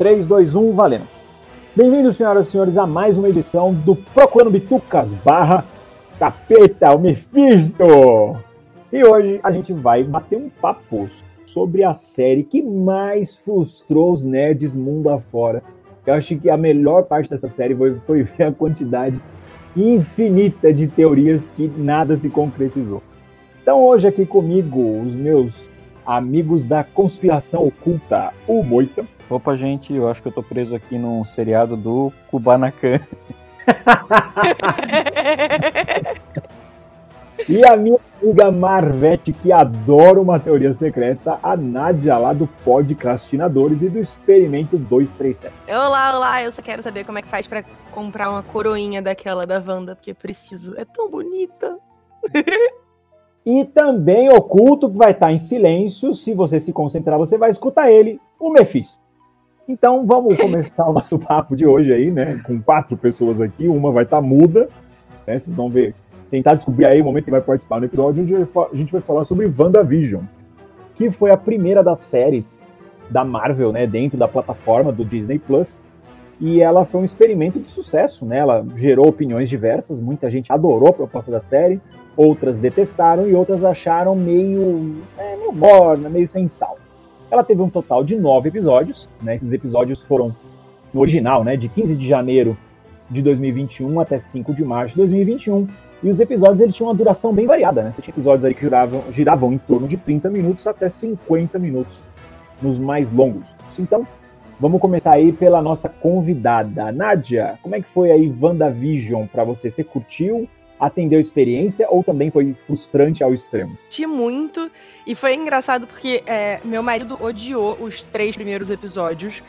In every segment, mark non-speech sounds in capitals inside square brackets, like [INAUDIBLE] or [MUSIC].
Vamos lá. 3, 2, 1, valendo. Bem-vindos, senhoras e senhores, a mais uma edição do Procurando Bitucas barra Capeta, o Mephisto. E hoje a gente vai bater um papo sobre a série que mais frustrou os nerds mundo afora. Eu acho que a melhor parte dessa série foi, foi ver a quantidade infinita de teorias que nada se concretizou. Então hoje aqui comigo, os meus amigos da conspiração oculta, o Moita. Opa, gente, eu acho que eu tô preso aqui num seriado do Kubanacan. [LAUGHS] e a minha amiga Marvete, que adora uma teoria secreta, a Nádia, lá do Podcastinadores e do Experimento 237. Olá, olá, eu só quero saber como é que faz para comprar uma coroinha daquela da Wanda, porque preciso. É tão bonita. [LAUGHS] e também oculto, que vai estar em silêncio. Se você se concentrar, você vai escutar ele, o Mephisto. Então vamos começar o nosso papo de hoje aí, né? Com quatro pessoas aqui, uma vai estar muda, né? Vocês vão ver, tentar descobrir aí o momento que vai participar no episódio, onde a gente vai falar sobre WandaVision, que foi a primeira das séries da Marvel, né? Dentro da plataforma do Disney Plus. E ela foi um experimento de sucesso, né? Ela gerou opiniões diversas, muita gente adorou a proposta da série, outras detestaram e outras acharam meio, é, meio morna, meio sem sal. Ela teve um total de nove episódios, né? Esses episódios foram no original, né? De 15 de janeiro de 2021 até 5 de março de 2021. E os episódios eles tinham uma duração bem variada, né? Você tinha episódios aí que giravam, giravam em torno de 30 minutos até 50 minutos nos mais longos. Então, vamos começar aí pela nossa convidada. Nádia, como é que foi aí WandaVision para você? Você curtiu? atendeu a experiência ou também foi frustrante ao extremo? Curti muito e foi engraçado porque é, meu marido odiou os três primeiros episódios.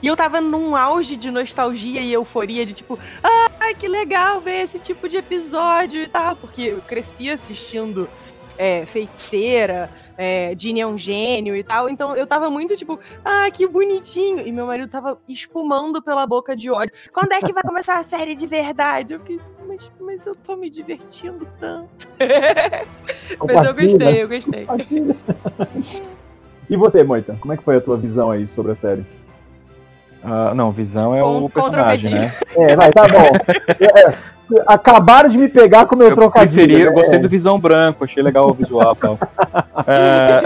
E eu tava num auge de nostalgia e euforia de tipo, ah, que legal ver esse tipo de episódio e tal, porque eu cresci assistindo é, Feiticeira, é, Ginny é um gênio e tal. Então eu tava muito tipo, ah, que bonitinho. E meu marido tava espumando pela boca de ódio. Quando é que vai começar a série de verdade? Eu fiquei, mas, mas eu tô me divertindo tanto. [LAUGHS] mas eu gostei, eu gostei. [LAUGHS] e você, Moita, como é que foi a tua visão aí sobre a série? Uh, não, visão é Com, o personagem, né? É, vai, tá bom. É, acabaram de me pegar com o meu eu trocadilho. Preferi, eu gostei do Visão Branco, achei legal o visual. Tal. [LAUGHS] é,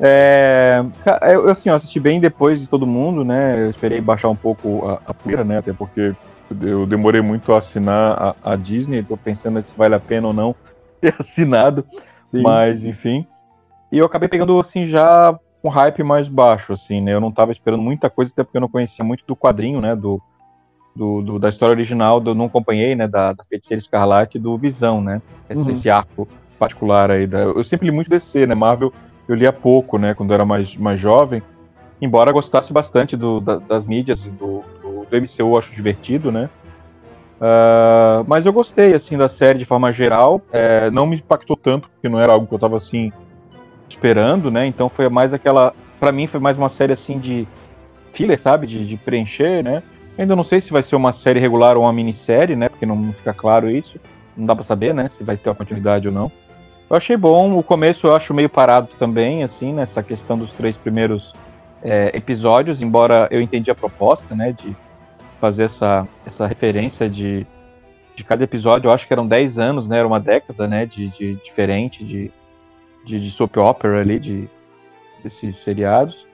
[LAUGHS] é, eu, assim, eu assisti bem depois de todo mundo, né? Eu esperei baixar um pouco a, a poeira, né? Até porque eu demorei muito a assinar a, a, Disney, tô pensando se vale a pena ou não [LAUGHS] ter assinado, Sim. mas enfim. E eu acabei pegando, assim, já com hype mais baixo, assim, né? Eu não tava esperando muita coisa, até porque eu não conhecia muito do quadrinho, né? Do, do, do, da história original, do, não acompanhei, né, da, da Feiticeira Escarlate do Visão, né, esse, uhum. esse arco particular aí. Da, eu sempre li muito DC, né, Marvel eu lia pouco, né, quando eu era mais, mais jovem, embora gostasse bastante do, da, das mídias e do, do, do, MCU, eu acho divertido, né, uh, mas eu gostei, assim, da série de forma geral, é, não me impactou tanto, porque não era algo que eu tava, assim, esperando, né, então foi mais aquela, para mim foi mais uma série, assim, de filler, sabe, de, de preencher, né, Ainda não sei se vai ser uma série regular ou uma minissérie, né? Porque não fica claro isso. Não dá pra saber, né? Se vai ter uma continuidade ou não. Eu achei bom. O começo eu acho meio parado também, assim, nessa questão dos três primeiros é, episódios, embora eu entendi a proposta, né? De fazer essa, essa referência de, de cada episódio. Eu acho que eram 10 anos, né? Era uma década, né? De, de diferente de, de, de soap opera ali, de, desses seriados.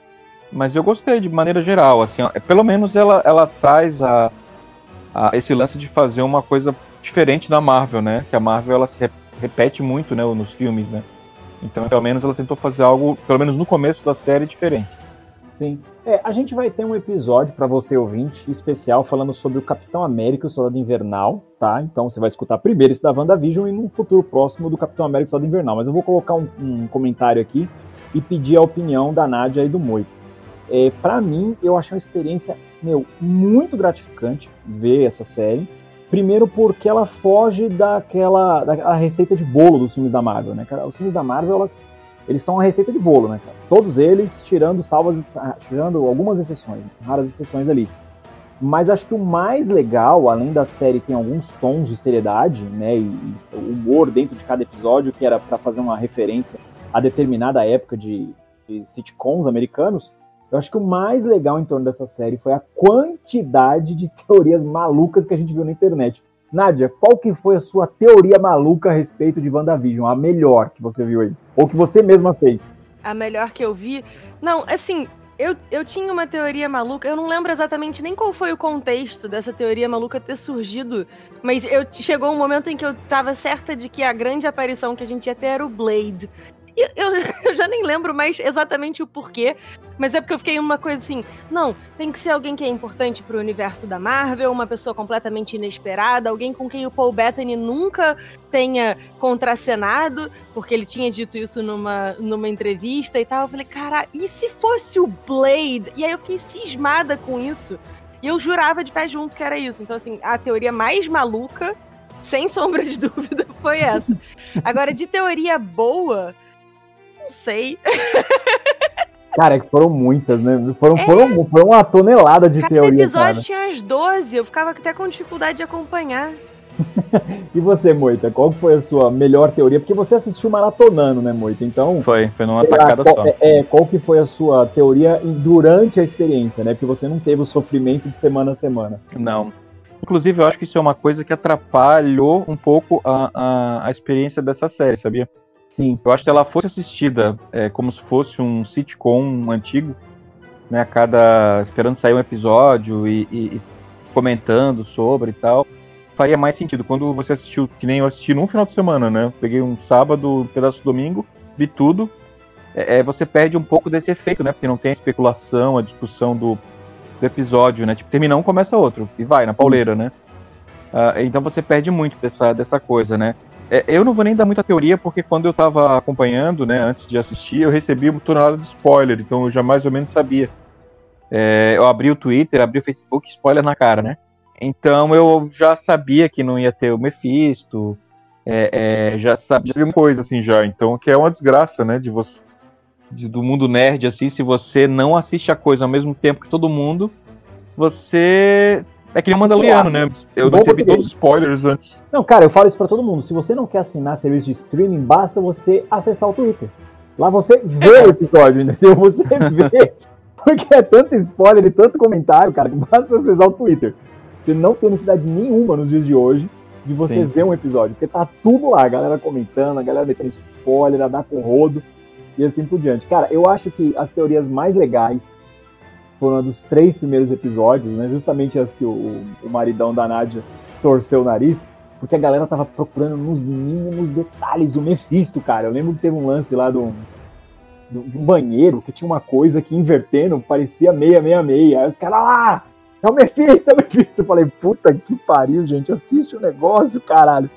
Mas eu gostei de maneira geral, assim, ó, pelo menos ela, ela traz a, a, esse lance de fazer uma coisa diferente da Marvel, né? Que a Marvel ela se repete muito, né, nos filmes, né? Então, pelo menos ela tentou fazer algo, pelo menos no começo da série, diferente. Sim. É, a gente vai ter um episódio para você ouvinte especial falando sobre o Capitão América e o Soldado Invernal, tá? Então você vai escutar primeiro esse da WandaVision e no futuro próximo do Capitão América e o Soldado Invernal. Mas eu vou colocar um, um comentário aqui e pedir a opinião da Nádia e do Moito. É, para mim, eu achei uma experiência, meu, muito gratificante ver essa série. Primeiro porque ela foge daquela da receita de bolo dos filmes da Marvel, né? Os filmes da Marvel, elas, eles são uma receita de bolo, né, cara? Todos eles tirando salvas, tirando algumas exceções, raras exceções ali. Mas acho que o mais legal, além da série tem alguns tons de seriedade, né, e humor dentro de cada episódio, que era para fazer uma referência a determinada época de, de sitcoms americanos, Eu acho que o mais legal em torno dessa série foi a quantidade de [LAUGHS] teorias malucas que a gente viu na internet. Nádia, qual que foi a sua teoria maluca a respeito de WandaVision? A melhor que você viu aí? Ou que você mesma fez? A melhor que eu vi? Não, assim, eu, eu tinha uma teoria maluca, eu não lembro exatamente nem qual foi o contexto dessa teoria maluca ter surgido, mas eu chegou um momento em que eu tava certa de que a grande aparição que a gente ia ter era o Blade. Eu, [LAUGHS] eu, já nem lembro mais exatamente o porquê, mas é porque eu fiquei uma coisa assim: não, tem que ser alguém que é importante pro universo da Marvel, uma pessoa completamente inesperada, alguém com quem o Paul Bettany nunca tenha contracenado, porque ele tinha dito isso numa, numa entrevista e tal. Eu falei, cara, e se fosse o Blade? E aí eu fiquei cismada com isso. E eu jurava de pé junto que era isso. Então, assim, a teoria mais maluca, sem [LAUGHS] sombra de dúvida, foi essa. Agora, de teoria boa, não sei. Cara, que foram muitas, né? Foram, é... foram, foram uma tonelada de Cada teoria. Cada episódio cara. tinha as 12, eu ficava até com dificuldade de acompanhar. [LAUGHS] e você, Moita, qual foi a sua melhor teoria? Porque você assistiu maratonando, né, Moita? Então. Foi, foi numa tacada qual, só. É, é, qual que foi a sua teoria durante a experiência, né? Porque você não teve o sofrimento de semana a semana. Não. Inclusive, eu acho que isso é uma coisa que atrapalhou um pouco a, a, a experiência dessa série, sabia? Sim. Eu acho que ela fosse assistida é, como se fosse um sitcom antigo, né, a cada esperando sair um episódio e, e, e, comentando sobre e tal, faria mais sentido. Quando você assistiu, que nem eu assisti num final de semana, né? Peguei um sábado, um pedaço de domingo, vi tudo. É, é, você perde um pouco desse efeito, né? Porque não tem a especulação, a discussão do, do episódio, né? Tipo, termina um, começa outro. E vai, na pauleira, né? Uh, então você perde muito dessa, dessa coisa, né? É, eu não vou nem dar muita teoria, porque quando eu tava acompanhando, né, antes de assistir, eu recebi uma tonelada de spoiler, então eu já mais ou menos sabia. É, eu abri o Twitter, abri o Facebook, spoiler na cara, né? Então eu já sabia que não ia ter o Mephisto, é, é, já sabia uma coisa assim já, então que é uma desgraça, né, de você, de, do mundo nerd assim, se você não assiste a coisa ao mesmo tempo que todo mundo, você é que nem o Mandaloriano, né? Eu Bom recebi todos os spoilers antes. Não, cara, eu falo isso pra todo mundo. Se você não quer assinar serviço de streaming, basta você acessar o Twitter. Lá você vê o episódio, [LAUGHS] entendeu? Você vê. Porque é tanto spoiler e tanto comentário, cara, que basta acessar o Twitter. Você não tem necessidade nenhuma nos dias de hoje de você Sim. ver um episódio. Porque tá tudo lá, a galera comentando, a galera metendo spoiler, a dar com rodo e assim por diante. Cara, eu acho que as teorias mais legais foram dos três primeiros episódios, né? Justamente as que o, o maridão da Nádia torceu o nariz, porque a galera tava procurando nos mínimos detalhes o Mephisto, cara. Eu lembro que teve um lance lá do, do, do banheiro que tinha uma coisa que invertendo parecia meia, meia, meia. Aí os caras lá, ah, é o Mephisto, é o Mephisto. Eu falei, puta que pariu, gente, assiste o negócio, caralho.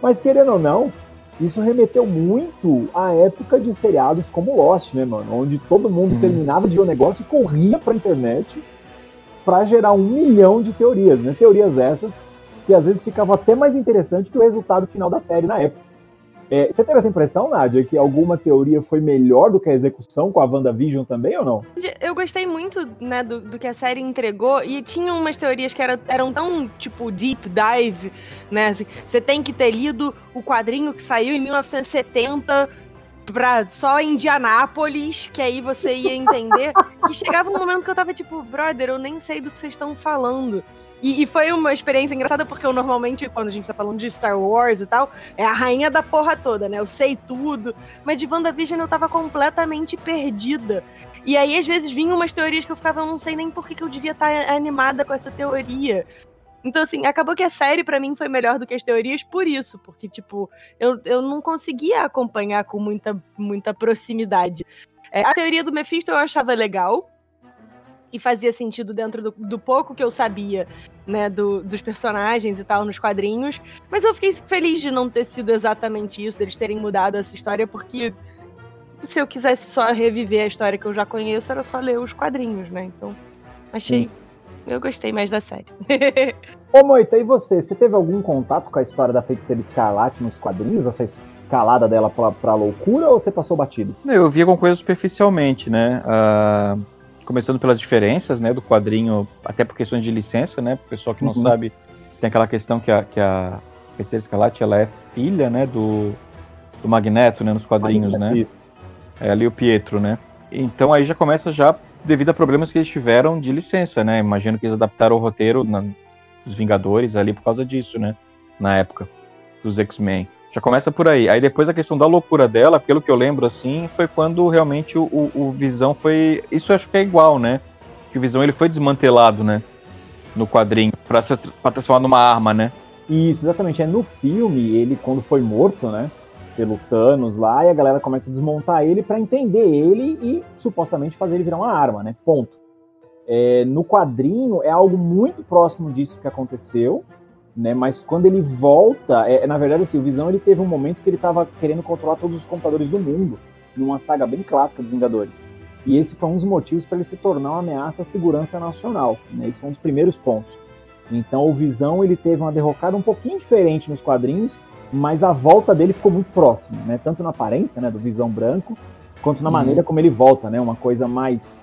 Mas querendo ou não, isso remeteu muito à época de seriados como Lost, né, mano? Onde todo mundo uhum. terminava de ver o negócio e corria pra internet para gerar um milhão de teorias, né? Teorias essas que às vezes ficavam até mais interessantes que o resultado final da série na época. É, você teve essa impressão, Nádia, que alguma teoria foi melhor do que a execução com a WandaVision também ou não? Eu gostei muito, né, do, do que a série entregou e tinha umas teorias que era, eram tão, tipo, deep dive, né, assim, você tem que ter lido o quadrinho que saiu em 1970 pra só Indianápolis, que aí você ia entender. [LAUGHS] que chegava um momento que eu tava tipo, brother, eu nem sei do que vocês estão falando. E, e, foi uma experiência engraçada, porque eu normalmente, quando a gente tá falando de Star Wars e tal, é a rainha da porra toda, né? Eu sei tudo. Mas de WandaVision eu tava completamente perdida. E aí, às vezes, vinham umas teorias que eu ficava, eu não sei nem por que, que eu devia estar tá animada com essa teoria. Então, assim, acabou que a série para mim foi melhor do que as teorias por isso, porque, tipo, eu, eu não conseguia acompanhar com muita, muita proximidade. É, a teoria do Mephisto eu achava legal e fazia sentido dentro do, do pouco que eu sabia, né, do, dos personagens e tal nos quadrinhos, mas eu fiquei feliz de não ter sido exatamente isso, deles terem mudado essa história, porque se eu quisesse só reviver a história que eu já conheço, era só ler os quadrinhos, né? Então, achei. Sim eu gostei mais da série. [LAUGHS] Ô Moita, e você? Você teve algum contato com a história da feiticeira Escarlate nos quadrinhos? Essa escalada dela pra, pra loucura ou você passou batido? Eu vi alguma coisa superficialmente, né? Uh, começando pelas diferenças, né, do quadrinho, até por questões de licença, né? O pessoal que não uhum. sabe, tem aquela questão que a, que a feiticeira Escarlate, ela é filha, né, do, do Magneto, né, nos quadrinhos, Magneto. né? É ali o Pietro, né? Então aí já começa já devido a problemas que eles tiveram de licença, né? Imagino que eles adaptaram o roteiro na, dos Vingadores ali por causa disso, né? Na época dos X-Men. Já começa por aí. Aí depois a questão da loucura dela, pelo que eu lembro, assim, foi quando realmente o, o, Visão foi. Isso acho que é igual, né? Que o Visão ele foi desmantelado, né? No quadrinho, pra, pra transformar numa arma, né? Isso, exatamente. É no filme, ele, quando foi morto, né? Pelo Thanos lá, e a galera começa a desmontar ele para entender ele e supostamente fazer ele virar uma arma, né? Ponto. É, no quadrinho é algo muito próximo disso que aconteceu, né? Mas quando ele volta, é, na verdade assim, o Visão ele teve um momento que ele estava querendo controlar todos os computadores do mundo, numa saga bem clássica dos Vingadores. E esse foi um dos motivos para ele se tornar uma ameaça à segurança nacional. Né? Esse foi um dos primeiros pontos. Então o Visão ele teve uma derrocada um pouquinho diferente nos quadrinhos, mas a volta dele ficou muito próxima, né? Tanto na aparência, né, do Visão branco, quanto na uhum. maneira como ele volta, né? Uma coisa mais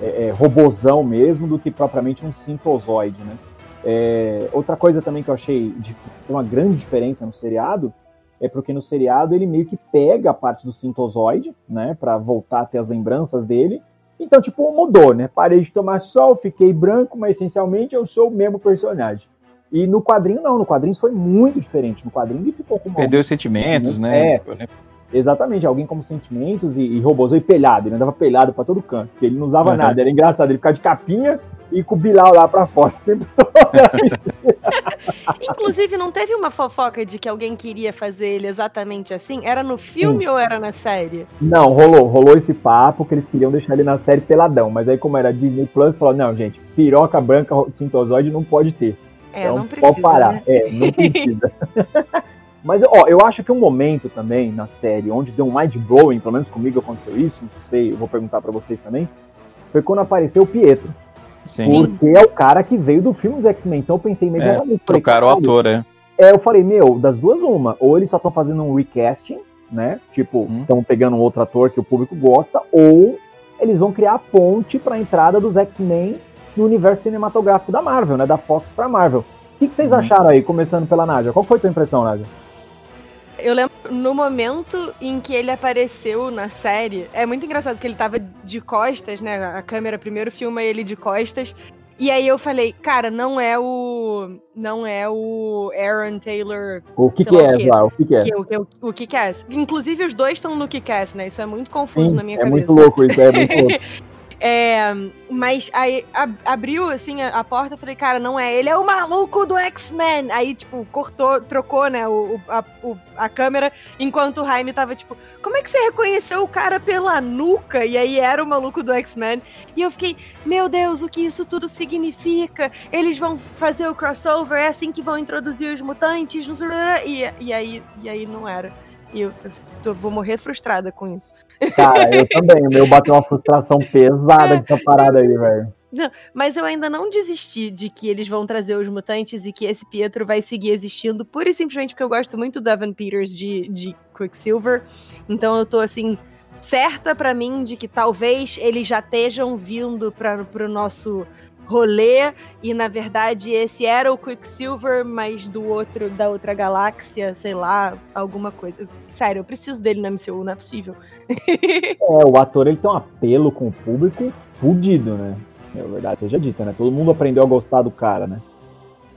é, é, robozão mesmo do que propriamente um sintozoide, né? É, outra coisa também que eu achei de, uma grande diferença no seriado é porque no seriado ele meio que pega a parte do sintozoide, né, para voltar a ter as lembranças dele. Então, tipo, mudou, né? Parei de tomar sol, fiquei branco, mas essencialmente eu sou o mesmo personagem. E no quadrinho, não. No quadrinho foi muito diferente. No quadrinho ele ficou com. Perdeu os sentimentos, né? É. Exatamente, alguém como sentimentos e, e robôzão e pelhado. Ele andava pelhado para todo canto, porque ele não usava uhum. nada. Era engraçado, ele ficava de capinha e com o Bilal lá pra fora. [LAUGHS] Inclusive, não teve uma fofoca de que alguém queria fazer ele exatamente assim? Era no filme Sim. ou era na série? Não, rolou. Rolou esse papo que eles queriam deixar ele na série peladão. Mas aí, como era Disney Plus, falou: não, gente, piroca branca sintozoide não pode ter. É, então, não precisa. Pode parar. Né? É, não precisa. [LAUGHS] Mas, ó, eu acho que um momento também na série onde deu um mind-blowing, pelo menos comigo aconteceu isso, não sei, eu vou perguntar para vocês também, foi quando apareceu o Pietro. Sim. Porque é o cara que veio do filme dos X-Men. Então eu pensei imediatamente. É, trocaram o ator, é. É, eu falei, meu, das duas, uma. Ou eles só estão fazendo um recasting, né? Tipo, estão hum. pegando um outro ator que o público gosta, ou eles vão criar a ponte para a entrada dos X-Men no universo cinematográfico da Marvel, né? Da Fox pra Marvel. O que, que vocês hum. acharam aí, começando pela Nádia? Qual foi a tua impressão, Nádia? Eu lembro no momento em que ele apareceu na série, é muito engraçado que ele tava de costas, né? A câmera primeiro filma ele de costas. E aí eu falei, cara, não é o. Não é o Aaron Taylor. O que, que é, lá? O que, que é? Que, o, o, o que, que é? Inclusive, os dois estão no que é, né? Isso é muito confuso Sim, na minha é cabeça. É muito louco isso, é muito [LAUGHS] louco. É, mas aí abriu assim a, a, porta, falei, cara, não é ele, é o maluco do X-Men. Aí, tipo, cortou, trocou, né, o, a, o, a câmera, enquanto o Jaime tava, tipo, como é que você reconheceu o cara pela nuca? E aí era o maluco do X-Men. E eu fiquei, meu Deus, o que isso tudo significa? Eles vão fazer o crossover, é assim que vão introduzir os mutantes, e, e, aí, e aí não era. E eu, eu vou morrer frustrada com isso. Cara, eu [LAUGHS] também. O meu bateu uma frustração pesada de essa parada aí, velho. Não, mas eu ainda não desisti de que eles vão trazer os mutantes e que esse Pietro vai seguir existindo, pura e simplesmente porque eu gosto muito do Evan Peters de, de Quicksilver. Então eu tô assim, certa para mim de que talvez eles já estejam vindo para pro nosso rolê e na verdade esse era o Quicksilver, mas do outro da outra galáxia, sei lá, alguma coisa. Sério, eu preciso dele na MCU, não é possível. [LAUGHS] é, o ator ele tem um apelo com o público fudido, né? É verdade, seja dita, né? Todo mundo aprendeu a gostar do cara, né?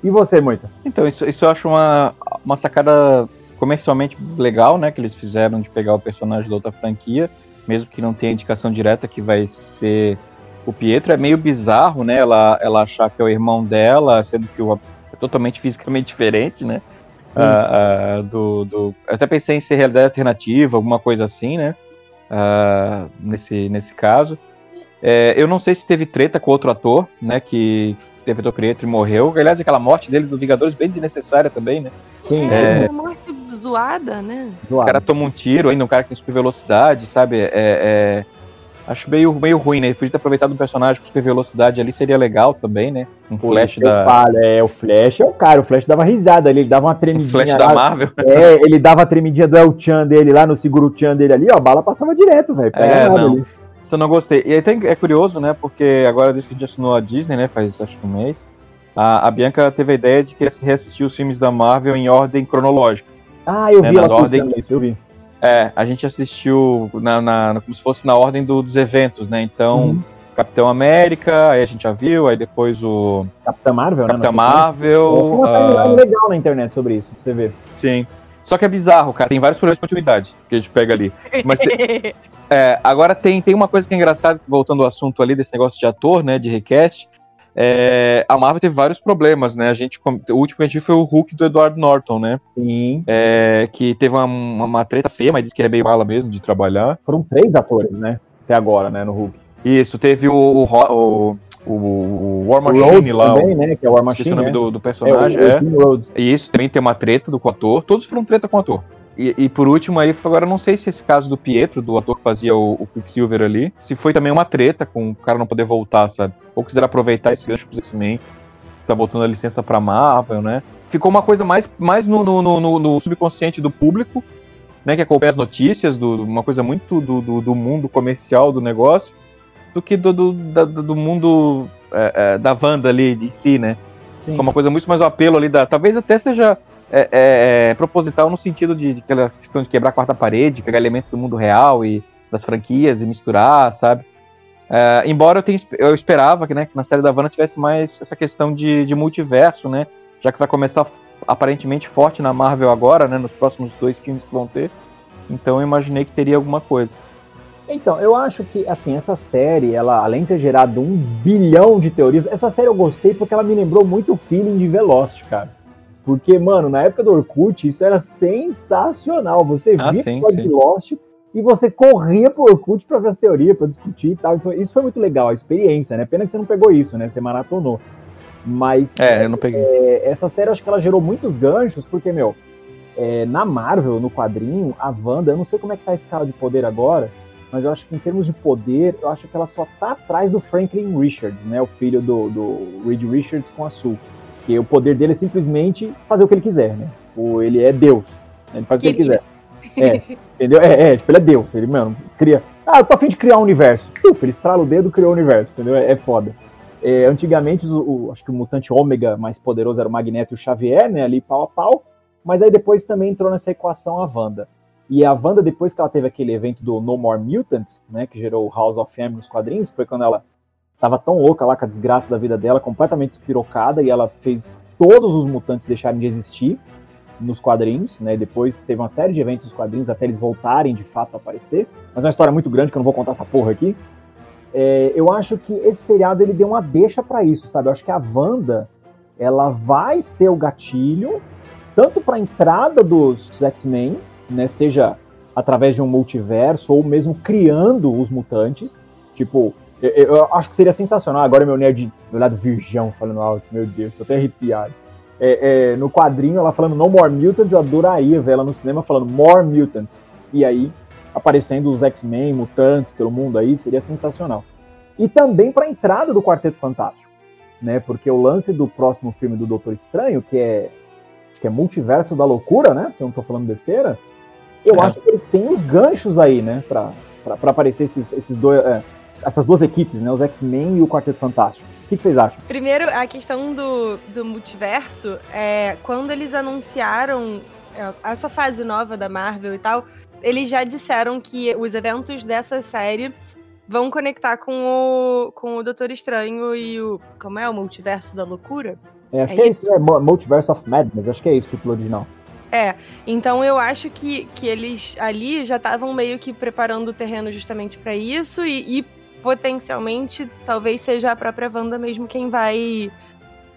E você, Moita? Então, isso, isso eu acho uma, uma sacada comercialmente legal, né? Que eles fizeram de pegar o personagem da outra franquia, mesmo que não tenha indicação direta que vai ser o Pietro é meio bizarro, né? Ela, ela achar que é o irmão dela, sendo que o é totalmente fisicamente diferente, né? Uh, uh, do, do, eu até pensei em ser realidade alternativa, alguma coisa assim, né? Uh, nesse, nesse caso. É, eu não sei se teve treta com outro ator, né? Que interpretou Pietro e morreu. Aliás, aquela morte dele do Vingadores bem desnecessária também, né? Sim. É, é uma morte zoada, né? O cara toma um tiro ainda, um cara que tem super velocidade, sabe? É, é Acho meio, meio ruim, né? Ele podia ter aproveitado um personagem com super velocidade ali, seria legal também, né? Um Pô, flash da. Falo, é, o Flash é o cara, o Flash dava risada ali, ele dava uma tremidinha. O flash lá, da Marvel? É, ele dava a tremidinha do El Chan dele lá, no seguro Chan dele ali, ó, a bala passava direto, velho. É, não. Ali. Isso eu não gostei. E aí é curioso, né? Porque agora, desde que a gente assinou a Disney, né? Faz acho que um mês, a, a Bianca teve a ideia de que ia reassistir os filmes da Marvel em ordem cronológica. Ah, eu né, vi a ordem. Isso, eu vi. É, a gente assistiu na, na, como se fosse na ordem do, dos eventos, né? Então, uhum. Capitão América, aí a gente já viu, aí depois o. Capitã Marvel, Capitã né? Marvel. Tem uma timeline legal na internet sobre isso, pra você ver. Sim. Só que é bizarro, cara. Tem vários problemas de continuidade que a gente pega ali. Mas tem, [LAUGHS] é, agora tem, tem uma coisa que é engraçada, voltando ao assunto ali desse negócio de ator, né? De request. É, a Marvel teve vários problemas, né? A gente, o último que a gente viu foi o Hulk do Edward Norton, né? Sim. É, que teve uma, uma, uma, treta feia, mas disse que é bem mala mesmo de trabalhar. Foram três atores, né? Até agora, né? No Hulk. Isso, teve o, o, o o, o War Machine lá. Também, né? Que é o War Machine. o nome né? do, do, personagem. É, é. o, E isso também tem uma treta do com o ator. Todos foram treta com o ator. E, e, por último aí, agora não sei se esse caso do Pietro, do ator que fazia o, o Quicksilver ali, se foi também uma treta com o cara não poder voltar, sabe? Ou quiser aproveitar esse gancho dos X-Men, tá voltando a licença pra Marvel, né? Ficou uma coisa mais, mais no, no, no, no subconsciente do público, né? Que acompanha as notícias, do, uma coisa muito do, do, do mundo comercial do negócio, do que do, do, da, do mundo é, é, da Wanda ali em si, né? Sim. Uma coisa muito mais o apelo ali da. Talvez até seja é, é, proposital no sentido de, de, aquela questão de quebrar a quarta parede, pegar elementos do mundo real e das franquias e misturar, sabe? É, embora eu, tenha, eu esperava que, né, que na série da Wanda tivesse mais essa questão de, de multiverso, né? Já que vai começar aparentemente forte na Marvel agora, né? Nos próximos dois filmes que vão ter. Então eu imaginei que teria alguma coisa. Então, eu acho que, assim, essa série, ela, além de ter gerado um bilhão de teorias, essa série eu gostei porque ela me lembrou muito o feeling de Velocity, cara. Porque, mano, na época do Orkut, isso era sensacional. Você Ah, via sim, o. Lost e você corria pro Orkut pra ver as teorias, pra discutir e tal. Então, Isso foi muito legal, a experiência, né? Pena que você não pegou isso, né? Você maratonou. Mas É, eu não peguei. é, essa série, acho que ela gerou muitos ganchos, porque, meu, é, na Marvel, no quadrinho, a Wanda, eu não sei como é que tá a escala de poder agora, mas eu acho que em termos de poder, eu acho que ela só tá atrás do Franklin Richards, né? O filho do, do Reed Richards com a Sue. Que o poder dele é simplesmente fazer o que ele quiser, né? O, ele é Deus. né? Ele faz o que ele quiser. É, entendeu? É, é, tipo, ele é Deus. Ele, mano, cria. Ah, eu tô a fim de criar um universo. Uf, ele estrala o dedo e criou o universo, entendeu? É, é foda. É, antigamente, o, o- acho que o mutante ômega mais poderoso era o Magneto e o Xavier, né? Ali pau a pau. Mas aí depois também entrou nessa equação a Wanda. E a Wanda, depois que ela teve aquele evento do No More Mutants, né? Que gerou o House of M nos quadrinhos, foi quando ela tava tão louca lá com a desgraça da vida dela, completamente espirocada, e ela fez todos os mutantes deixarem de existir nos quadrinhos, né? Depois teve uma série de eventos nos quadrinhos até eles voltarem de fato a aparecer. Mas é uma história muito grande que eu não vou contar essa porra aqui. É, eu acho que esse seriado ele deu uma deixa pra isso, sabe? Eu acho que a Wanda ela vai ser o gatilho tanto para a entrada dos X-Men, né? Seja através de um multiverso ou mesmo criando os mutantes. Tipo, eu, eu acho que seria sensacional. Agora meu nerd, meu lado virgão falando alto, meu Deus, tô até arrepiado. É, é, no quadrinho, ela falando No More Mutants, eu adoraria ver ela no cinema falando More Mutants. E aí, aparecendo os X-Men, mutantes pelo mundo aí, seria sensacional. E também para a entrada do Quarteto Fantástico, né? Porque o lance do próximo filme do Doutor Estranho, que é acho que é Multiverso da Loucura, né? Se eu não tô falando besteira, eu É. acho que eles têm os ganchos aí, né? Pra aparecer esses, esses dois, é, essas duas equipes, né? Os X-Men e o Quarteto Fantástico. O que, que vocês acham? Primeiro, a questão do, do multiverso, é, quando eles anunciaram é, essa fase nova da Marvel e tal, eles já disseram que os eventos dessa série vão conectar com o, com o Doutor Estranho e o. Como é? O Multiverso da Loucura? É, acho É que é isso, né? Mu- Multiverse of Madness, acho que é isso o título original. É, então eu acho que, que eles ali já estavam meio que preparando o terreno justamente pra isso e, e potencialmente talvez seja a própria Wanda mesmo quem vai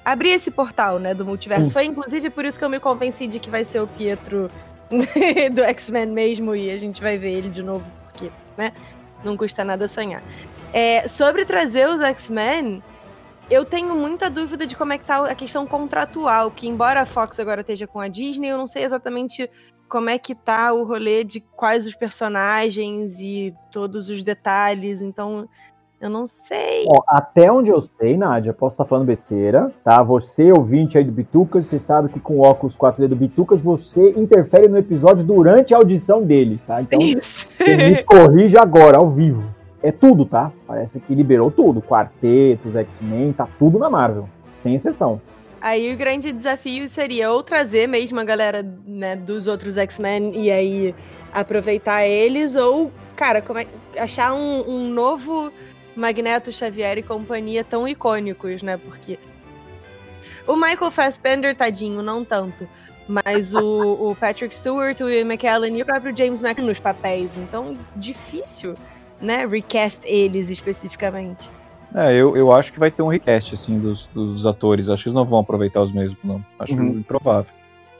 abrir esse portal, né, do multiverso. Hum. Foi inclusive por isso que eu me convenci de que vai ser o Pietro [LAUGHS] do X-Men mesmo e a gente vai ver ele de novo porque, né, não custa nada sonhar. É, sobre trazer os X-Men, eu tenho muita dúvida de como é que tá a questão contratual, que embora a Fox agora esteja com a Disney, eu não sei exatamente como é que tá o rolê de quais os personagens e todos os detalhes, então eu não sei. Ó, até onde eu sei, Nádia, posso estar falando besteira, tá? Você, ouvinte aí do Bitucas, você sabe que com o óculos 4D do Bitucas, você interfere no episódio durante a audição dele, tá? Então, Isso. [LAUGHS] você me corrige agora, ao vivo. É tudo, tá? Parece que liberou tudo. Quartetos, X-Men, tá tudo na Marvel. Sem exceção. Aí o grande desafio seria ou trazer mesmo a galera né, dos outros X-Men e aí aproveitar eles, ou, cara, é, achar um, um novo Magneto, Xavier e companhia tão icônicos, né? Porque o Michael Fassbender, tadinho, não tanto. Mas o, o Patrick Stewart, o Ian McKellen e o próprio James McAvoy nos papéis. Então, difícil, né? Recast eles especificamente. É, eu, eu acho que vai ter um recast, assim, dos, dos atores. Acho que eles não vão aproveitar os mesmos, não. Acho uhum. improvável.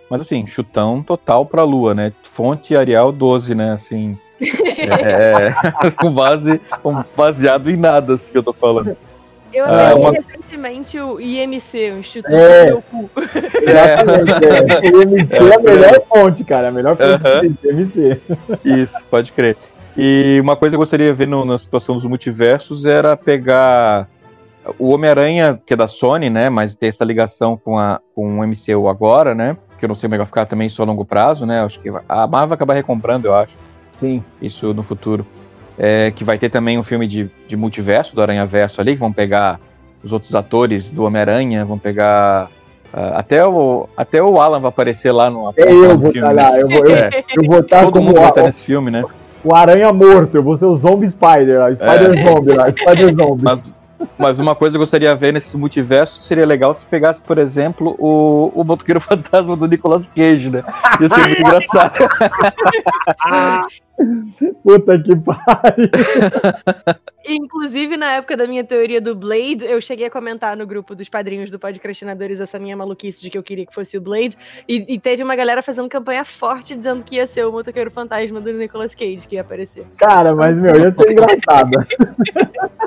Mas, assim, chutão total pra lua, né? Fonte Arial 12, né? Assim. [LAUGHS] é, [LAUGHS] com base. Com, baseado em nada, assim, que eu tô falando. Eu aprendi ah, uma... recentemente o IMC, o Instituto é, do Meu Cu. Exatamente, é. O IMC é, é a melhor fonte, cara. A melhor fonte uh -huh. IMC. Isso, pode crer. E uma coisa que eu gostaria de ver no, na situação dos multiversos era pegar o Homem-Aranha, que é da Sony, né? Mas tem essa ligação com, a, com o MCU agora, né? Que eu não sei como é que vai ficar também só a longo prazo, né? Acho que a Marvel vai acabar recomprando, eu acho. Sim. Isso no futuro. É, que vai ter também um filme de, de multiverso, do Aranha Verso ali, que vão pegar os outros atores do Homem-Aranha, vão pegar. Uh, até, o, até o Alan vai aparecer lá no, é eu vou filme. Lá, eu vou, eu, é. eu vou estar Todo mundo vai estar nesse filme, né? O Aranha Morto, eu vou ser o Zombie Spider, a Spider é. Zombie lá, Spider [LAUGHS] Zombie. Mas, mas uma coisa que eu gostaria de ver nesse multiverso seria legal se pegasse, por exemplo, o, o motoqueiro [LAUGHS] fantasma do Nicolas Cage, né? Ia ser muito engraçado. Puta que pariu. Inclusive, na época da minha teoria do Blade, eu cheguei a comentar no grupo dos padrinhos do Podcastinadores essa minha maluquice de que eu queria que fosse o Blade. E, e, teve uma galera fazendo campanha forte dizendo que ia ser o motoqueiro fantasma do Nicolas Cage que ia aparecer. Cara, mas meu, ia ser engraçado. [LAUGHS]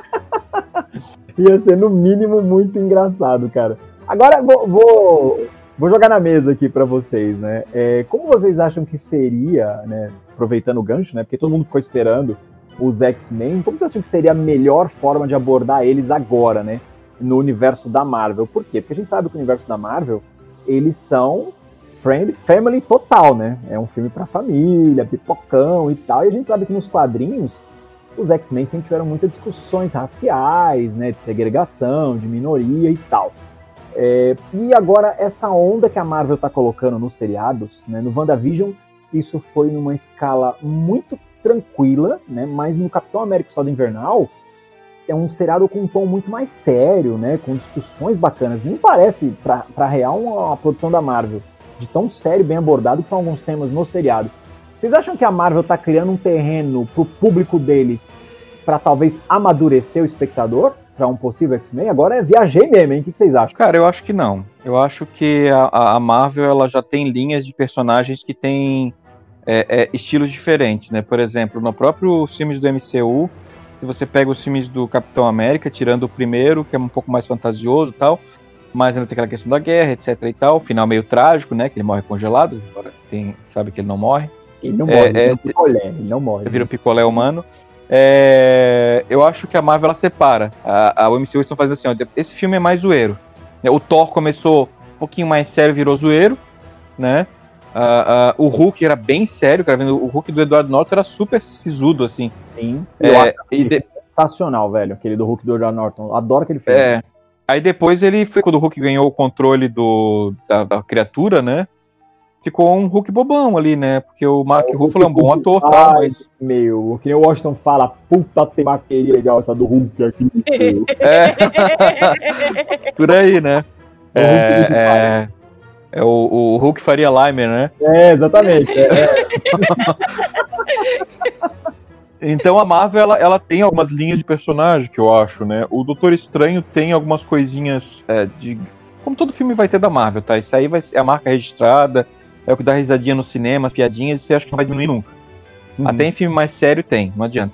[LAUGHS] ia ser no mínimo muito engraçado, cara. Agora vou, vou, vou jogar na mesa aqui para vocês, né? É, como vocês acham que seria, né? Aproveitando o gancho, né? Porque todo mundo ficou esperando os X-Men. Como vocês acham que seria a melhor forma de abordar eles agora, né? No universo da Marvel. Por quê? Porque a gente sabe que o universo da Marvel, eles são friend, family total, né? É um filme pra família, pipocão e tal. E a gente sabe que nos quadrinhos os X-Men sempre tiveram muitas discussões raciais, né, de segregação, de minoria e tal. É, e agora, essa onda que a Marvel está colocando nos seriados, né, no WandaVision, isso foi numa escala muito tranquila, né, mas no Capitão América Soda Invernal, é um seriado com um tom muito mais sério, né, com discussões bacanas. Nem parece, para real, uma, uma produção da Marvel, de tão sério, bem abordado, que são alguns temas no seriado. Vocês acham que a Marvel está criando um terreno para o público deles para talvez amadurecer o espectador para um possível X-Men? Agora é viajei mesmo, hein? O que vocês acham? Cara, eu acho que não. Eu acho que a, a Marvel ela já tem linhas de personagens que têm é, é, estilos diferentes, né? Por exemplo, no próprio filmes do MCU, se você pega os filmes do Capitão América, tirando o primeiro, que é um pouco mais fantasioso e tal, mas ainda tem aquela questão da guerra, etc e tal, final meio trágico, né? Que ele morre congelado, agora tem, sabe que ele não morre. Ele não morre, é, ele, é, picolé, ele não morre. Vira um picolé humano. É, eu acho que a Marvel ela separa. A, a MCU estão fazendo assim: ó, esse filme é mais zoeiro. O Thor começou um pouquinho mais sério, virou zoeiro, né? Uh, uh, o Hulk era bem sério, cara. Vendo o Hulk do Eduardo Norton era super sisudo, assim. Sim. É, e de... Sensacional, velho, aquele do Hulk do Eduardo Norton. Adoro aquele filme. É. Aí depois ele foi quando o Hulk ganhou o controle do, da, da criatura, né? Ficou um Hulk bobão ali, né? Porque o Mark é, Ruffalo é um bom ator, tá? Mas... Meu, que nem o Washington fala, puta temaqueria legal essa do Hulk aqui. [LAUGHS] é. [LAUGHS] Por aí, né? É, é, é, é o, o, Hulk faria Limer, né? É, exatamente. É. [LAUGHS] Então a Marvel ela, ela, tem algumas linhas de personagem que eu acho, né? O Doutor Estranho tem algumas coisinhas é, de. Como todo filme vai ter da Marvel, tá? Isso aí vai ser a marca registrada é o que dá risadinha no cinema, as piadinhas, e você acha que não vai diminuir nunca. Uhum. Até em filme mais sério tem, não adianta.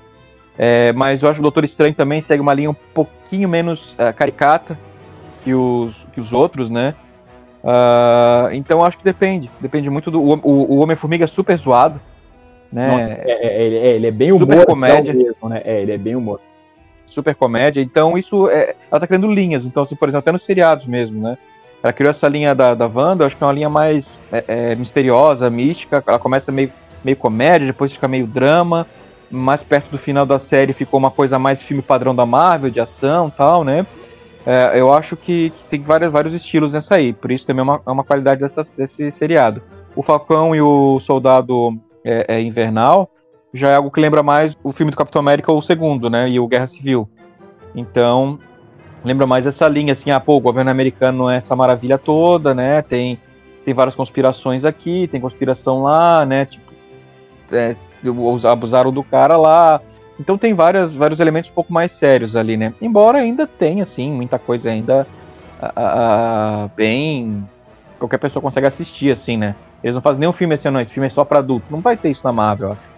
É, mas eu acho que o Doutor Estranho também segue uma linha um pouquinho menos uh, caricata que os, que os outros, né? Uh, então acho que depende. Depende muito do. O, o, o Homem-Formiga é super zoado. Né? Nossa, é, é, ele, é, ele, é, bem humor. Super comédia. Mesmo, né? É, ele é bem humor. Super comédia. Então isso. É, ela tá criando linhas. Então, assim, por exemplo, até nos seriados mesmo, né? Ela criou essa linha da, da Wanda, acho que é uma linha mais é, é, misteriosa, mística. Ela começa meio, meio comédia, depois fica meio drama. Mais perto do final da série ficou uma coisa mais filme padrão da Marvel, de ação tal, né? É, eu acho que, que, tem vários, vários estilos nessa aí, por isso também é uma, é uma qualidade dessa, desse seriado. O Falcão e o Soldado é, é Invernal já é algo que lembra mais o filme do Capitão América, o segundo, né? E o Guerra Civil. Então, lembra mais essa linha, assim, ah, pô, o governo americano não é essa maravilha toda, né? Tem, tem várias conspirações aqui, tem conspiração lá, né? Tipo, é, abusaram do cara lá. Então tem várias, vários elementos um pouco mais sérios ali, né? Embora ainda tenha, assim, muita coisa ainda a, a, bem. Qualquer pessoa consegue assistir, assim, né? Eles não fazem nenhum filme assim, não, esse filme é só pra adulto. Não vai ter isso na Marvel, eu acho.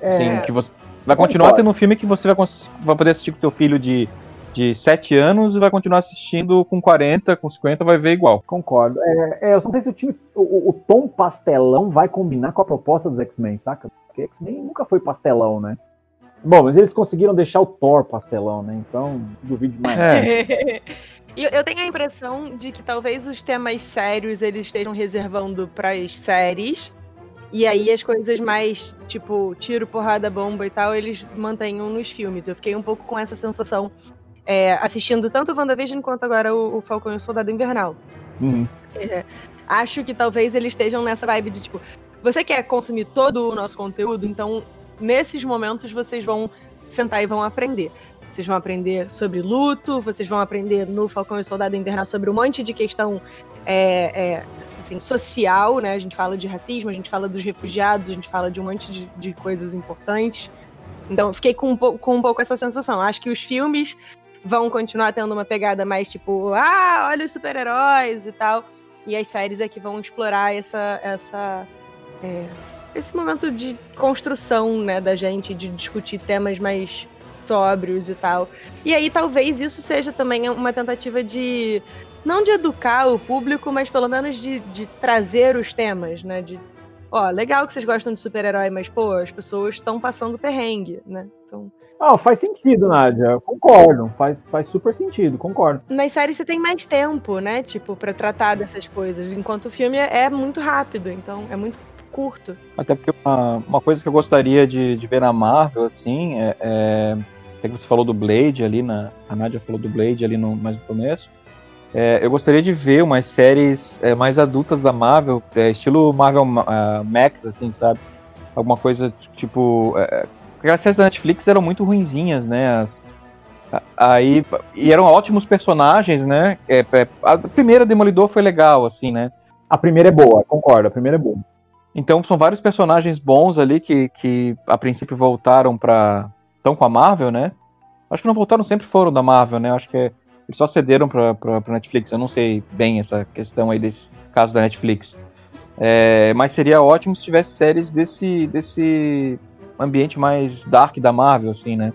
É... Sim, que você. Vai continuar tendo um filme que você vai, vai poder assistir com teu filho de, de 7 anos e vai continuar assistindo com 40, com 50, vai ver igual. Concordo. É, é, eu só não sei se o time. O, o, tom pastelão vai combinar com a proposta dos X-Men, saca? Porque X-Men nunca foi pastelão, né? Bom, mas eles conseguiram deixar o Thor pastelão, né? Então, duvido mais. É. [LAUGHS] eu tenho a impressão de que talvez os temas sérios eles estejam reservando para as séries. E aí as coisas mais, tipo, tiro, porrada, bomba e tal, eles mantenham nos filmes. Eu fiquei um pouco com essa sensação é, assistindo tanto o WandaVision quanto agora o, o Falcão e o Soldado Invernal. Uhum. É, acho que talvez eles estejam nessa vibe de, tipo, você quer consumir todo o nosso conteúdo, então nesses momentos vocês vão sentar e vão aprender. Vocês vão aprender sobre luto, vocês vão aprender no Falcão e Soldado Invernal sobre um monte de questão é, é, assim, social, né? A gente fala de racismo, a gente fala dos refugiados, a gente fala de um monte de, de coisas importantes. Então, fiquei com um, com um pouco essa sensação. Acho que os filmes vão continuar tendo uma pegada mais tipo, ah, olha os super-heróis e tal. E as séries é que vão explorar essa, essa é, esse momento de construção, né, da gente, de discutir temas mais sóbrios e tal. E aí talvez isso seja também uma tentativa de não de educar o público, mas pelo menos de, de trazer os temas, né? De ó, legal que vocês gostam de super-herói, mas pô, as pessoas estão passando perrengue, né? Então. Ah, faz sentido, Nádia. Concordo. Faz, faz super sentido, concordo. Nas séries você tem mais tempo, né? Tipo, para tratar dessas coisas. Enquanto o filme é, muito rápido, então é muito curto. Até porque uma, uma coisa que eu gostaria de, de ver na Marvel, assim, é, é. Até que você falou do Blade ali, na, a Nadia falou do Blade ali no, mais no começo. É, eu gostaria de ver umas séries é, mais adultas da Marvel, é, estilo Marvel uh, Max, assim, sabe? Alguma coisa tipo. É, as séries da Netflix eram muito ruinzinhas, né? As, aí e eram ótimos personagens, né? É, é, a primeira Demolidor foi legal, assim, né? A primeira é boa, concordo. A primeira é boa. Então são vários personagens bons ali que, que a princípio voltaram para estão com a Marvel, né? Acho que não voltaram, sempre foram da Marvel, né? Acho que é, eles só cederam para pra, Netflix. Eu não sei bem essa questão aí desse caso da Netflix. É, mas seria ótimo se tivesse séries desse, desse ambiente mais dark da Marvel, assim, né?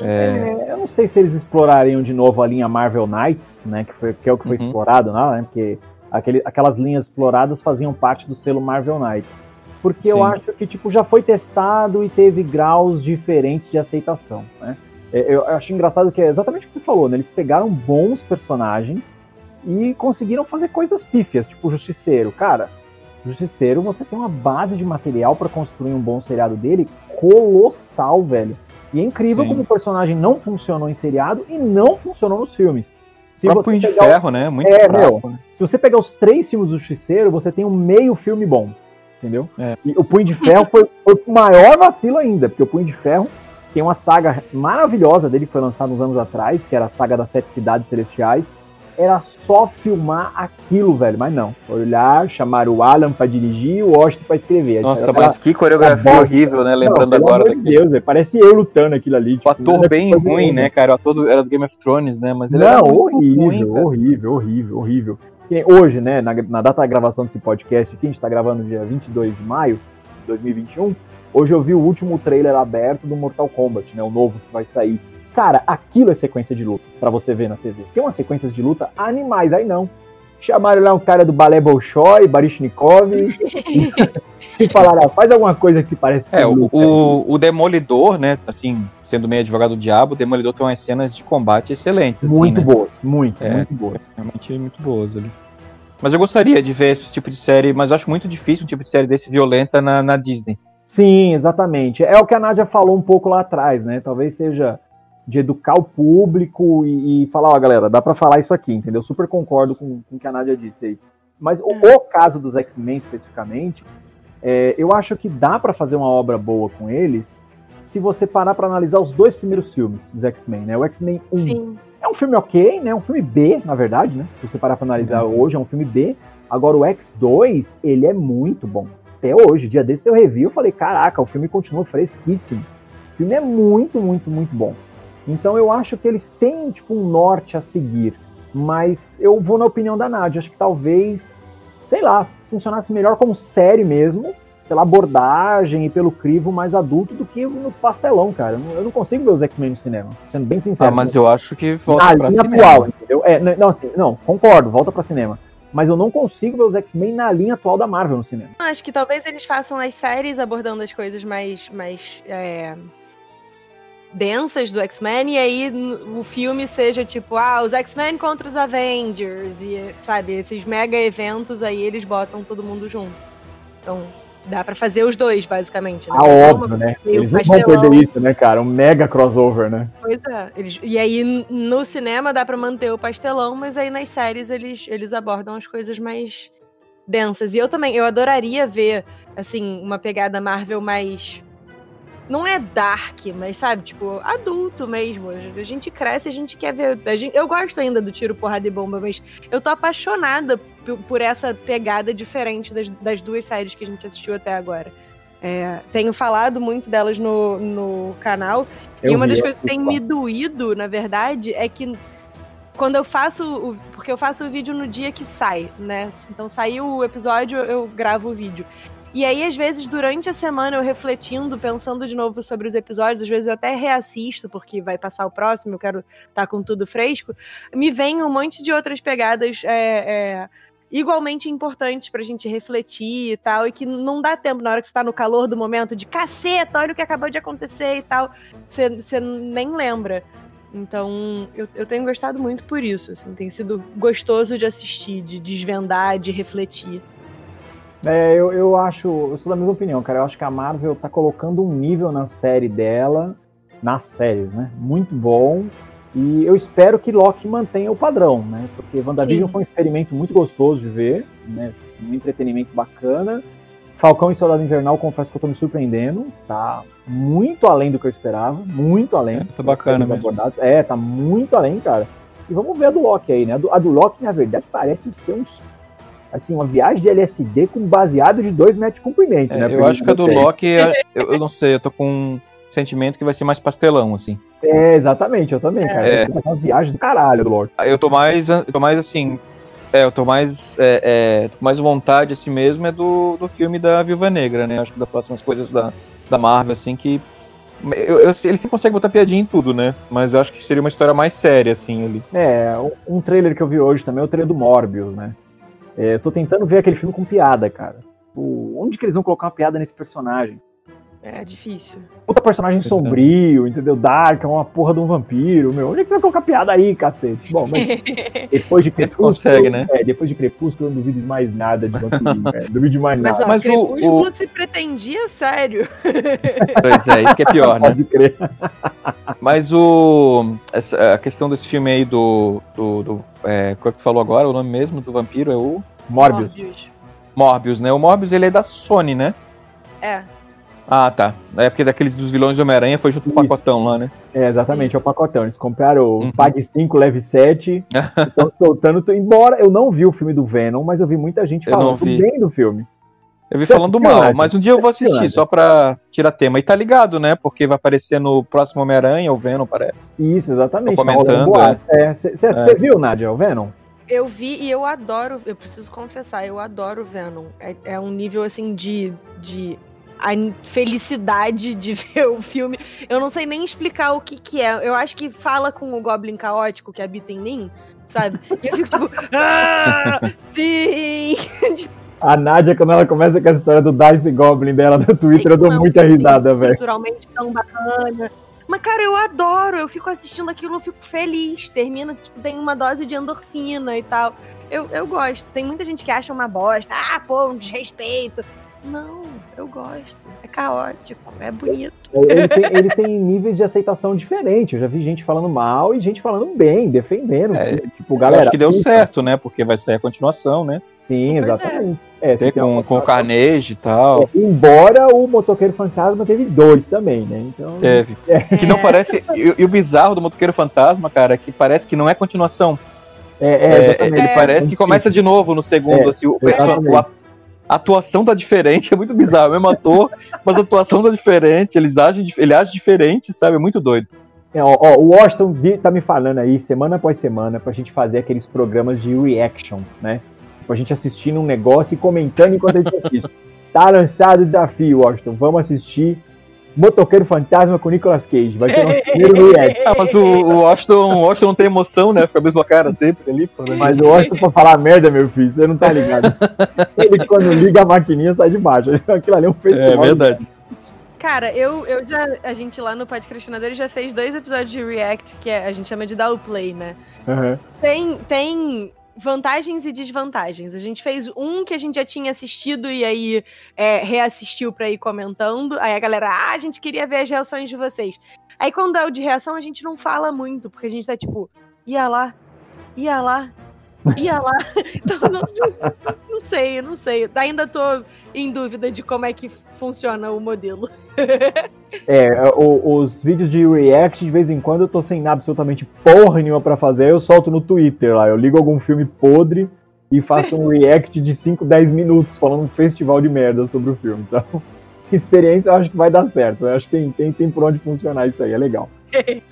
É... É, eu não sei se eles explorariam de novo a linha Marvel Knights, né? Que, foi, que é o que foi uhum. explorado, não, né? Porque Aquele, aquelas linhas exploradas faziam parte do selo Marvel Knights. Porque Sim. eu acho que tipo, já foi testado e teve graus diferentes de aceitação. Né? É, eu acho engraçado que é exatamente o que você falou, né? Eles pegaram bons personagens e conseguiram fazer coisas pífias, tipo Justiceiro. Cara, Justiceiro, você tem uma base de material para construir um bom seriado dele colossal, velho. E é incrível Sim. como o personagem não funcionou em seriado e não funcionou nos filmes. Se o Punho de Ferro, o... né? Muito é, fraco, meu, né? Se você pegar os três filmes do Justiceiro, você tem um meio filme bom. Entendeu? É. E o Punho de Ferro foi, foi o maior vacilo ainda, porque o Punho de Ferro tem uma saga maravilhosa dele que foi lançada uns anos atrás, que era a saga das Sete Cidades Celestiais, era só filmar aquilo, velho. Mas não. Olhar, chamar o Alan pra dirigir e o Washington pra escrever. Nossa, mas que coreografia horrível, né? Lembrando não, agora. Meu Deus, véio. parece eu lutando aquilo ali. Tipo, o ator bem ruim, né, cara? O ator era do Game of Thrones, né? Mas ele não, horrível, ruim, horrível, horrível, horrível. Hoje, né, na, na data da gravação desse podcast aqui, a gente tá gravando dia 22 de maio de 2021. Hoje eu vi o último trailer aberto do Mortal Kombat, né? O novo que vai sair. Cara, aquilo é sequência de luta para você ver na TV. Tem umas sequências de luta animais, aí não. Chamaram lá um cara do balé Bolshoi, Barishnikov, [LAUGHS] e falaram, ah, faz alguma coisa que se parece com é, o, o, o, Demolidor, né, assim, sendo meio advogado do diabo, o Demolidor tem umas cenas de combate excelentes. Assim, muito né? boas, muito, é, muito boas. Realmente muito boas ali. Mas eu gostaria de ver esse tipo de série, mas eu acho muito difícil um tipo de série desse violenta na, na Disney. Sim, exatamente. É o que a Nádia falou um pouco lá atrás, né? Talvez seja de educar o público e, e falar, ó, galera, dá para falar isso aqui, entendeu? Super concordo com, com o que a Nádia disse aí. Mas o, o caso dos X-Men especificamente, é, eu acho que dá para fazer uma obra boa com eles se você parar pra analisar os dois primeiros filmes dos X-Men, né? O X-Men 1 Sim. é um filme ok, né? Um filme B, na verdade, né? Se você parar pra analisar hoje, é um filme B. Agora o X2, ele é muito bom. Até hoje, dia desse eu revi, eu falei, caraca, o filme continua fresquíssimo. O filme é muito, muito, muito bom. Então eu acho que eles têm, tipo, um norte a seguir. Mas eu vou na opinião da Nádia. Acho que talvez, sei lá, funcionasse melhor como série mesmo, pela abordagem e pelo crivo mais adulto do que no pastelão, cara. Eu não, consigo ver os X-Men no cinema, sendo bem sincero. Ah, mas eu acho que volta na pra linha cinema. atual, entendeu? É, não, não, assim, não, concordo, volta pra cinema. Mas eu não consigo ver os X-Men na linha atual da Marvel no cinema. Acho que talvez eles façam as séries abordando as coisas mais, mais é, densas do X-Men e aí o filme seja tipo, ah, os X-Men contra os Avengers e, sabe, esses mega eventos aí eles botam todo mundo junto. Então, dá pra fazer os dois, basicamente. Né? Ah, Uma óbvio, né? Eles não vão perder isso, né, cara? Um mega crossover, né? Pois é. Eles- e aí, no cinema dá pra manter o pastelão, mas aí nas séries eles, eles abordam as coisas mais densas. E eu também, eu adoraria ver, assim, uma pegada Marvel mais. Não é dark, mas sabe, tipo, adulto mesmo. A gente cresce, a gente quer ver. gente- eu gosto ainda do tiro, porrada e bomba, mas eu tô apaixonada por essa pegada diferente das, das duas séries que a gente assistiu até agora. É, tenho falado muito delas no, no canal. Eu e uma das eu coisas que tem me doído, na verdade, é que quando eu faço. O, porque eu faço o vídeo no dia que sai, né? Então saiu o episódio, eu gravo o vídeo. E aí, às vezes, durante a semana, eu refletindo, pensando de novo sobre os episódios, às vezes eu até reassisto, porque vai passar o próximo, eu quero estar com tudo fresco. Me vem um monte de outras pegadas é, é, igualmente importantes pra gente refletir e tal, e que não dá tempo na hora que você tá no calor do momento de caceta, olha o que acabou de acontecer e tal você nem lembra. Então, eu, eu tenho gostado muito por isso, assim, tem sido gostoso de assistir, de desvendar, de refletir. É, eu, eu acho, eu sou da mesma opinião, cara. Eu acho que a Marvel tá colocando um nível na série dela, nas séries, né? Muito bom. E eu espero que Loki mantenha o padrão, né? Porque WandaVision Sim. foi um experimento muito gostoso de ver, né? Um entretenimento bacana. Falcão e Soldado Invernal, confesso que eu tô me surpreendendo. Tá muito além do que eu esperava. Muito além. É, tá bacana mesmo. abordados. É, tá muito além, cara. E vamos ver a do Loki aí, né? A do, a do Loki, na verdade, parece ser um assim, uma viagem de LSD com baseado de dois metros de comprimento, É, né? eu acho que a do. Loki, é- eu, eu não sei, eu tô com um sentimento que vai ser mais pastelão, assim. É, exatamente, eu também, cara. É. Uma viagem do caralho do Loki. Eu tô mais, eu tô mais assim, é, eu tô mais, é, é, tô com mais vontade assim mesmo é do, do filme da Viúva Negra, né? Acho que das próximas coisas da, da Marvel, assim, que eu, eu, ele sempre consegue botar piadinha em tudo, né? Mas eu acho que seria uma história mais séria, assim, ali. É, um- um trailer que eu vi hoje também é o trailer do Morbius, né? É, eu tô tentando ver aquele filme com piada, cara. O- onde que eles vão colocar uma piada nesse personagem? É difícil. Puta personagem é. sombrio, entendeu? Dark, é uma porra de um vampiro, meu. Onde é que você vai colocar piada aí, cacete? Bom, mas [LAUGHS] depois de Crepúsculo... consegue, né? É, depois de Crepúsculo eu não duvido de mais nada de velho. [LAUGHS] Não duvido de mais Mas, nada. ó, Mas o- Crepúsculo o- se pretendia sério. [LAUGHS] Pois é, isso que é pior, né? Pode crer. Mas o. Essa, a questão desse filme aí do. do, do é, qual é que tu falou agora? O nome mesmo do vampiro é o Morbius. Morbius. Morbius, né? O Morbius ele é da Sony, né? É. Ah, tá. É porque daqueles dos vilões do Homem-Aranha foi junto com o pacotão lá, né? É, exatamente, é o pacotão. Eles compraram o Uhum. Pague 5, Leve 7, [LAUGHS] estão soltando. tô- Embora eu não vi o filme do Venom, mas eu vi muita gente falando bem do filme. Eu vi Você falando mal, mas um dia eu vou Você assistir, só pra tirar tema. E tá ligado, né? Porque vai aparecer no próximo Homem-Aranha, o Venom, parece. Isso, exatamente. Tô tá comentando, boato. É, Você viu, Nádia, o Venom? Eu vi e eu adoro, eu preciso confessar, eu adoro Venom. É, é um nível assim de, de a felicidade de [LAUGHS] ver o filme. Eu não sei nem explicar o que que é. Eu acho que fala com o Goblin caótico que habita em mim, sabe? E eu fico tipo, [LAUGHS] ah, sim! [LAUGHS] A Nádia, quando ela começa com essa história do Dice Goblin dela no Twitter, eu dou Não muita risada, velho. Culturalmente tão bacana. Mas, cara, eu adoro. Eu fico assistindo aquilo, eu fico feliz. Termina, tipo, tem uma dose de endorfina e tal. Eu, eu gosto. Tem muita gente que acha uma bosta. Ah, pô, um desrespeito. Não, eu gosto. É caótico, é bonito. Ele tem, ele tem níveis de aceitação diferentes. Eu já vi gente falando mal e gente falando bem, defendendo. É, tipo, galera. acho que deu assista. certo, né? Porque vai sair a continuação, né? Sim, é. exatamente. É, uma com, com o. Carnage e tal. É, embora o Motoqueiro Fantasma teve dois também, né? Então. Teve. Que não parece. E, e o bizarro do Motoqueiro Fantasma, cara, é que parece que não é continuação. É, é, É, exatamente. ele parece que começa de novo no segundo. É, assim, o, o- a, atuação tá diferente, [LAUGHS] é muito bizarro. É o mesmo ator, mas a atuação tá diferente. Eles agem, ele age diferente, sabe? É muito doido. É, ó, ó, o Washington tá me falando aí, semana após semana, pra gente fazer aqueles programas de reaction, né? Pra gente assistindo um negócio e comentando enquanto a gente assiste. [LAUGHS] Tá lançado o desafio, Washington. Vamos assistir Motoqueiro Fantasma com Nicolas Cage. Vai ser o nosso primeiro react. Ah, mas o, o Washington, o Washington não tem emoção, né? Fica a mesma cara sempre ali. pô, né? Mas o Washington pra falar merda, meu filho, você não tá ligado. [LAUGHS] Ele, quando liga a maquininha, sai de baixo. [LAUGHS] Aquilo ali é um festival. É verdade. Cara, eu, eu já. A gente lá no Podcastinador já fez dois episódios de React, que é- a gente chama de dar o play, né? Aham. Tem, tem vantagens e desvantagens. A gente fez um que a gente já tinha assistido e aí é, reassistiu pra ir comentando. Aí a galera, ah, a gente queria ver as reações de vocês. Aí quando é o de reação, a gente não fala muito, porque a gente tá tipo, ia lá, ia lá, ia lá. [LAUGHS] Então não, não, sei, não sei. Ainda tô em dúvida de como é que funciona o modelo. É, o- os vídeos de react, de vez em quando, eu tô sem absolutamente porra nenhuma pra fazer, eu solto no Twitter lá. Eu ligo algum filme podre e faço um [LAUGHS] react de 5, 10 minutos falando um festival de merda sobre o filme. Então, [LAUGHS] experiência eu acho que vai dar certo. Eu acho que tem, tem, tem por onde funcionar isso aí, é legal. [LAUGHS]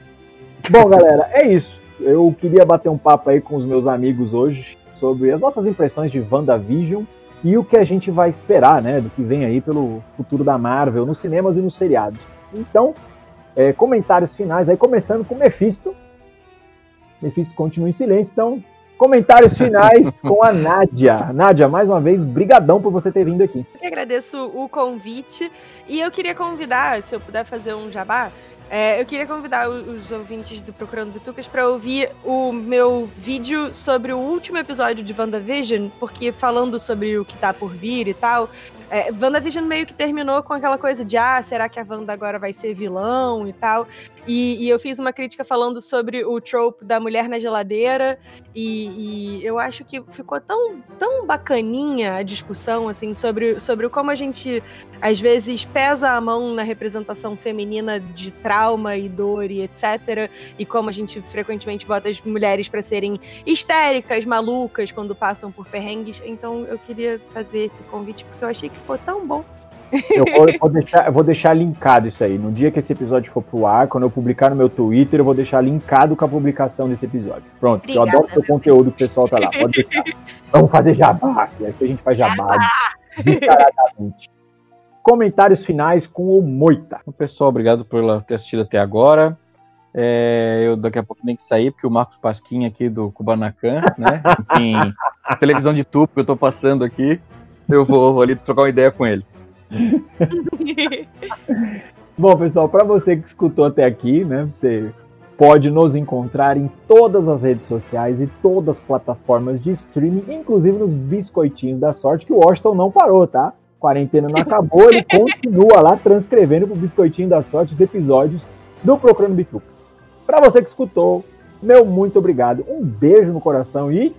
Bom, galera, é isso. Eu queria bater um papo aí com os meus amigos hoje sobre as nossas impressões de WandaVision e o que a gente vai esperar, né, do que vem aí pelo futuro da Marvel nos cinemas e nos seriados. Então, é, comentários finais aí, começando com Mephisto. Mephisto continua em silêncio, então, comentários finais com a Nádia. Nádia, mais uma vez, brigadão por você ter vindo aqui. Eu que agradeço o convite e eu queria convidar, se eu puder fazer um jabá, é, eu queria convidar os ouvintes do Procurando Bitucas para ouvir o meu vídeo sobre o último episódio de WandaVision, porque falando sobre o que tá por vir e tal, é, WandaVision meio que terminou com aquela coisa de ah, será que a Wanda agora vai ser vilão e tal. E, e eu fiz uma crítica falando sobre o trope da mulher na geladeira e, e eu acho que ficou tão, tão bacaninha a discussão assim sobre, sobre como a gente às vezes pesa a mão na representação feminina de trauma e dor e etc. E como a gente frequentemente bota as mulheres para serem histéricas, malucas quando passam por perrengues. Então eu queria fazer esse convite porque eu achei que ficou tão bom. Eu vou, eu vou [LAUGHS] deixar, eu vou deixar linkado isso aí. No dia que esse episódio for pro ar, quando eu publicar no meu Twitter, eu vou deixar linkado com a publicação desse episódio. Pronto, eu Obrigada, adoro seu conteúdo que o pessoal tá lá. Pode deixar. [LAUGHS] Vamos fazer jabá. E aqui a gente faz jabá descaradamente. Comentários finais com o Moita. Pessoal, obrigado por ter assistido até agora. É, eu daqui a pouco tenho que sair, porque o Marcos Pasquim aqui do Kubanacan, né? Enfim, [LAUGHS] televisão de tubo que eu tô passando aqui. Eu vou, vou ali trocar uma ideia com ele. [LAUGHS] Bom, pessoal, para você que escutou até aqui, né, você pode nos encontrar em todas as redes sociais e todas as plataformas de streaming, inclusive nos biscoitinhos da sorte, que o Washington não parou, tá? Quarentena não acabou, ele continua lá transcrevendo pro biscoitinho da sorte os episódios do Procurando Bituca. Para você que escutou, meu muito obrigado, um beijo no coração e